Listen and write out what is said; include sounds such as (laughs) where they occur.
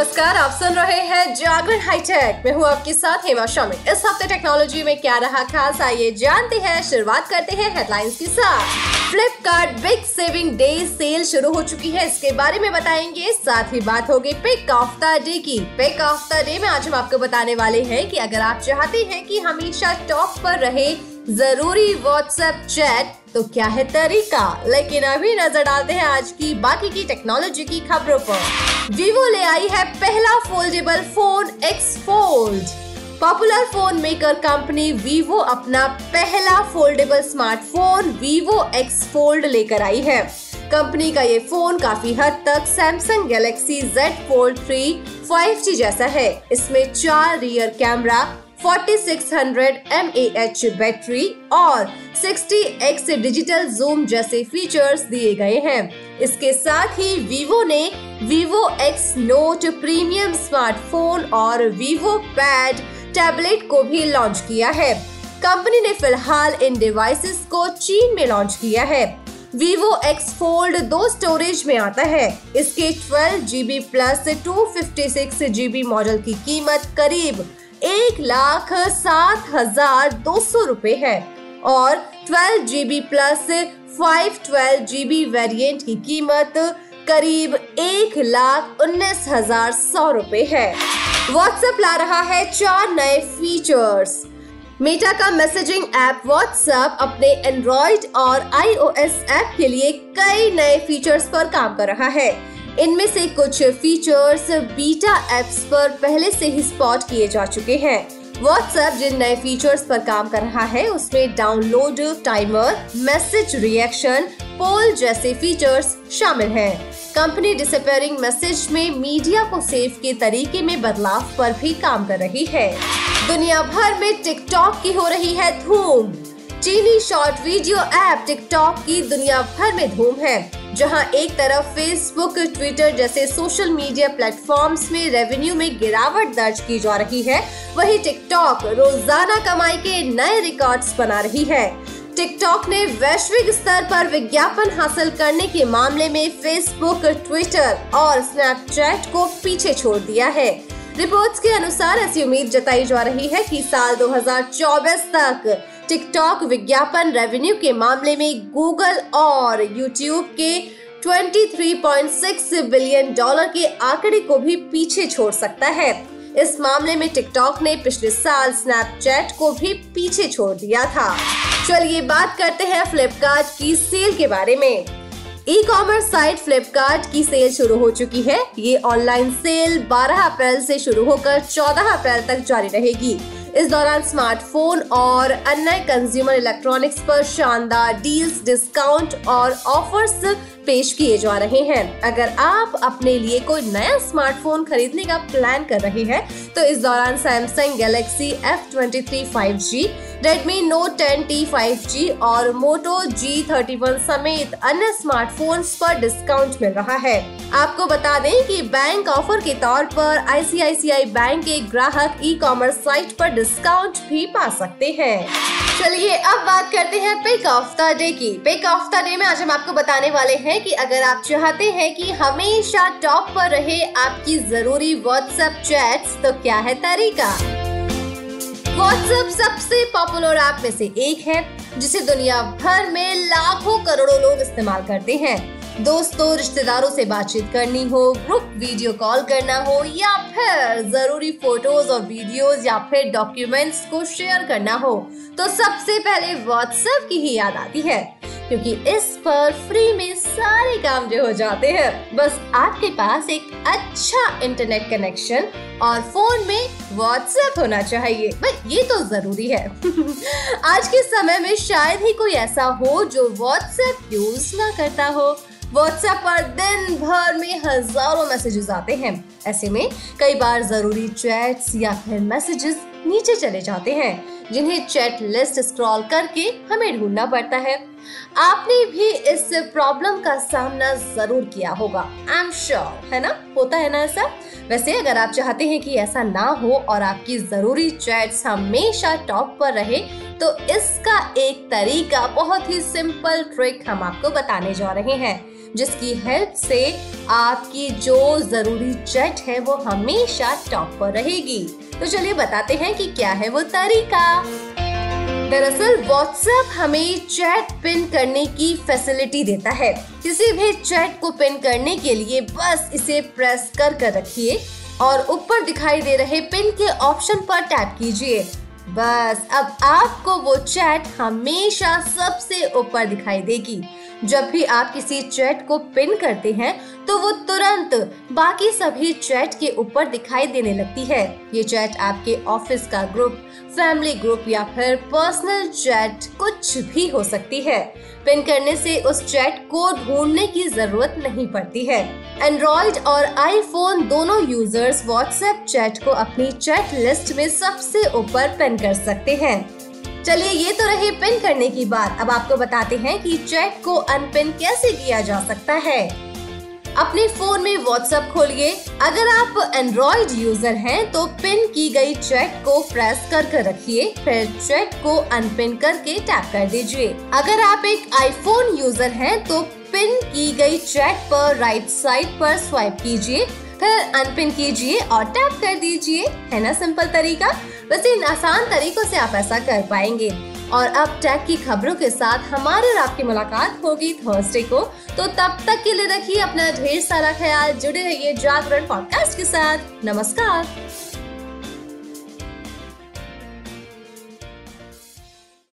नमस्कार, आप सुन रहे हैं जागरण हाईटेक। मैं हूँ आपके साथ हेमा शामी इस हफ़्ते टेक्नोलॉजी में क्या रहा खास, आइए जानते हैं। शुरुआत करते हैं हेडलाइंस के साथ। Flipkart Big Saving Day sale शुरू हो चुकी है। इसके बारे में बताएँगे। साथ ही बात होगी पिक ऑफ़ द डे की। पिक ऑफ़ द डे में आज हम आपको बताने वाले हैं कि अगर आप चाहते हैं कि हमेशा टॉप पर रहे ज़रूरी व्हाट्सएप चैट तो क्या है तरीका? लेकिन अभी नज़र डालते हैं आज की बाकी की टेक्नोलॉजी की खबरों पर। वीवो ले आई है पहला foldable phone X Fold popular phone maker company Vivo अपना पहला foldable smartphone Vivo X Fold लेकर आई है। कंपनी का ये फ़ोन काफ़ी हद तक Samsung Galaxy Z Fold 3 5G जैसा है। इसमें चार रियर कैमरा 4600 mAh बैटरी और 60x डिजिटल जूम जैसे फीचर्स दिए गए हैं। इसके साथ ही वीवो ने Vivo X Note premium smartphone और वीवो पैड टैबलेट को भी लॉन्च किया है। कंपनी ने फ़िलहाल इन डिवाइसेस को चीन में लॉन्च किया है। Vivo X Fold दो स्टोरेज में आता है। इसके 12 GB plus two fifty model की कीमत करीब एक लाख सात हज़ार दो सौ रूपए है और twelve GB plus five twelve GB variant की कीमत करीब एक लाख उन्नीस हज़ार सौ रूपए है। व्हाट्सएप ला रहा है चार नए फीचर्स मेटा का मैसेजिंग ऐप व्हाट्सएप अपने एंड्रॉइड और आईओएस ऐप के लिए कई नए फीचर्स पर काम कर रहा है। इनमें से कुछ फीचर्स बीटा एप्स पर पहले से ही स्पॉट किए जा चुके हैं। व्हाट्सएप जिन नए फीचर्स पर काम कर रहा है, उसमें download timer message reaction poll जैसे फीचर्स शामिल हैं। कंपनी डिसअपेयरिंग मैसेज में मीडिया को सेव के तरीके में बदलाव पर भी काम कर रही है। दुनिया भर में टिकटॉक की हो रही है धूम। चीनी शॉर्ट वीडियो ऐप टिकटॉक की दुनिया भर में धूम है, जहाँ एक तरफ़ फेसबुक ट्विटर जैसे सोशल मीडिया प्लेटफॉर्म्स में रेवेन्यू में गिरावट दर्ज की जा रही है। वहीं टिकटॉक रोज़ाना कमाई के नए रिकॉर्ड्स बना रही है। टिकटॉक ने वैश्विक स्तर पर विज्ञापन हासिल करने के मामले में फेसबुक ट्विटर और स्नैपचैट को पीछे छोड़ दिया है। रिपोर्ट्स के अनुसार ऐसी उम्मीद जताई जा रही है कि साल 2024 तक टिकटॉक विज्ञापन रेवेन्यू के मामले में गूगल और यूट्यूब के 23.6 बिलियन डॉलर के आंकड़े को भी पीछे छोड़ सकता है। इस मामले में टिकटॉक ने पिछले साल स्नैपचैट को भी पीछे छोड़ दिया था। चलिए बात करते हैं फ्लिपकार्ट की सेल के बारे में। ई कॉमर्स साइट फ्लिपकार्ट की सेल शुरू हो चुकी है। ये ऑनलाइन सेल 12 अप्रैल से शुरू होकर 14 अप्रैल तक जारी रहेगी। इस दौरान स्मार्टफ़ोन और अन्य कंज्यूमर इलेक्ट्रॉनिक्स पर शानदार डील्स डिस्काउंट और ऑफर्स पेश किए जा रहे हैं। अगर आप अपने लिए कोई नया स्मार्टफ़ोन खरीदने का प्लान कर रहे हैं तो इस दौरान Samsung Galaxy F twenty three five G Redmi Note ten T five G और मोटो जी थर्टी वन समेत अन्य स्मार्टफोन्स पर डिस्काउंट मिल रहा है। आपको बता दें कि बैंक ऑफ़र के तौर पर आईसीआईसीआई बैंक के ग्राहक ई कॉमर्स साइट पर डिस्काउंट भी पा सकते हैं। चलिए अब बात करते हैं पिक ऑफ़ द डे की। पिक ऑफ़ द डे में आज हम आपको बताने वाले हैं कि अगर आप चाहते हैं कि हमेशा टॉप पर रहे आपकी ज़रूरी व्हाट्सएप चैट्स तो क्या है तरीका? व्हाट्सएप सबसे पॉपुलर ऐप में से एक है, जिसे दुनिया भर में लाखों करोड़ों लोग इस्तेमाल करते हैं। दोस्तों, रिश्तेदारों से बातचीत करनी हो ग्रुप वीडियो कॉल करना हो, या फिर ज़रूरी फ़ोटोज़ और वीडियोस या फिर डॉक्यूमेंट्स को शेयर करना हो तो सबसे पहले व्हाट्सएप की ही याद आती है। क्योंकि इस पर फ्री में सारे काम जो हो जाते हैं। बस आपके पास एक अच्छा इंटरनेट कनेक्शन और फ़ोन में व्हाट्सएप होना चाहिए। भाई ये तो ज़रूरी है। (laughs) आज के समय में शायद ही कोई ऐसा हो जो व्हाट्सएप यूज़ ना करता हो। व्हाट्सएप पर दिन भर में हज़ारों मैसेजेस आते हैं। ऐसे में कई बार ज़रूरी चैट्स या फिर मैसेजेस नीचे चले जाते हैं। जिन्हें चैट लिस्ट स्क्रॉल करके हमें ढूंढना पड़ता है। आपने भी इस प्रॉब्लम का सामना ज़रूर किया होगा आई एम श्योर है ना? होता है ना ऐसा? वैसे अगर आप चाहते हैं कि ऐसा ना हो और आपकी ज़रूरी चैट्स हमेशा टॉप पर रहे तो इसका एक तरीका, बहुत ही सिंपल ट्रिक हम आपको बताने जा रहे हैं, जिसकी हेल्प से आपकी जो ज़रूरी चैट है वो हमेशा टॉप पर रहेगी। तो चलिए बताते हैं कि क्या है वो तरीका। दरअसल व्हाट्सएप हमें चैट पिन करने की फैसिलिटी देता है। किसी भी चैट को पिन करने के लिए बस इसे प्रेस कर कर रखिए और ऊपर दिखाई दे रहे पिन के ऑप्शन पर टैप कीजिए। बस अब आपको वो चैट हमेशा सबसे ऊपर दिखाई देगी। जब भी आप किसी चैट को पिन करते हैं तो वो तुरंत बाकी सभी चैट के ऊपर दिखाई देने लगती है। ये चैट आपके ऑफ़िस का ग्रुप, फैमिली ग्रुप या फिर पर्सनल चैट कुछ भी हो सकती है। पिन करने से उस चैट को ढूँढने की ज़रूरत नहीं पड़ती है। एंड्रॉइड और आईफोन दोनों यूज़र्स व्हाट्सएप चैट को अपनी चैट लिस्ट में सबसे ऊपर पिन कर सकते हैं। चलिए ये तो रही पिन करने की बात। अब आपको बताते हैं कि चैट को अनपिन कैसे किया जा सकता है। अपने फ़ोन में व्हाट्सएप खोलिए। अगर आप एंड्रॉइड यूज़र हैं तो पिन की गई चैट को प्रेस कर कर रखिए। फिर चैट को अनपिन करके टैप कर दीजिए। अगर आप एक आईफोन यूज़र हैं तो पिन की गई चैट पर राइट साइड पर स्वाइप कीजिए। फिर अनपिन कीजिए और टैप कर दीजिए। है ना सिंपल तरीका? बस इन आसान तरीकों से आप ऐसा कर पाएँगे। और अब टैग की खबरों के साथ हमारे और आपकी मुलाकात होगी थर्सडे को। तो तब तक के लिए रखिए अपना ढेर सारा ख्याल। जुड़े रहिए जागरण पॉडकास्ट के साथ। नमस्कार।